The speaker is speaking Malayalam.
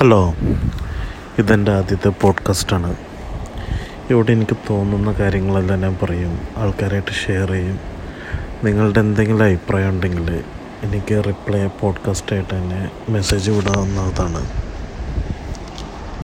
ഹലോ ഇതെന്റെ ആദ്യത്തെ പോഡ്കാസ്റ്റാണ്. ഇവിടെ എനിക്ക് തോന്നുന്ന കാര്യങ്ങളെല്ലാം ഞാൻ പറയും ആൾക്കാരായിട്ട് ഷെയർ ചെയ്യും. നിങ്ങളുടെ എന്തെങ്കിലും അഭിപ്രായം ഉണ്ടെങ്കിൽ എനിക്ക് റിപ്ലൈ പോഡ്കാസ്റ്റായിട്ട് തന്നെ മെസ്സേജ് വിടാവുന്നതാണ്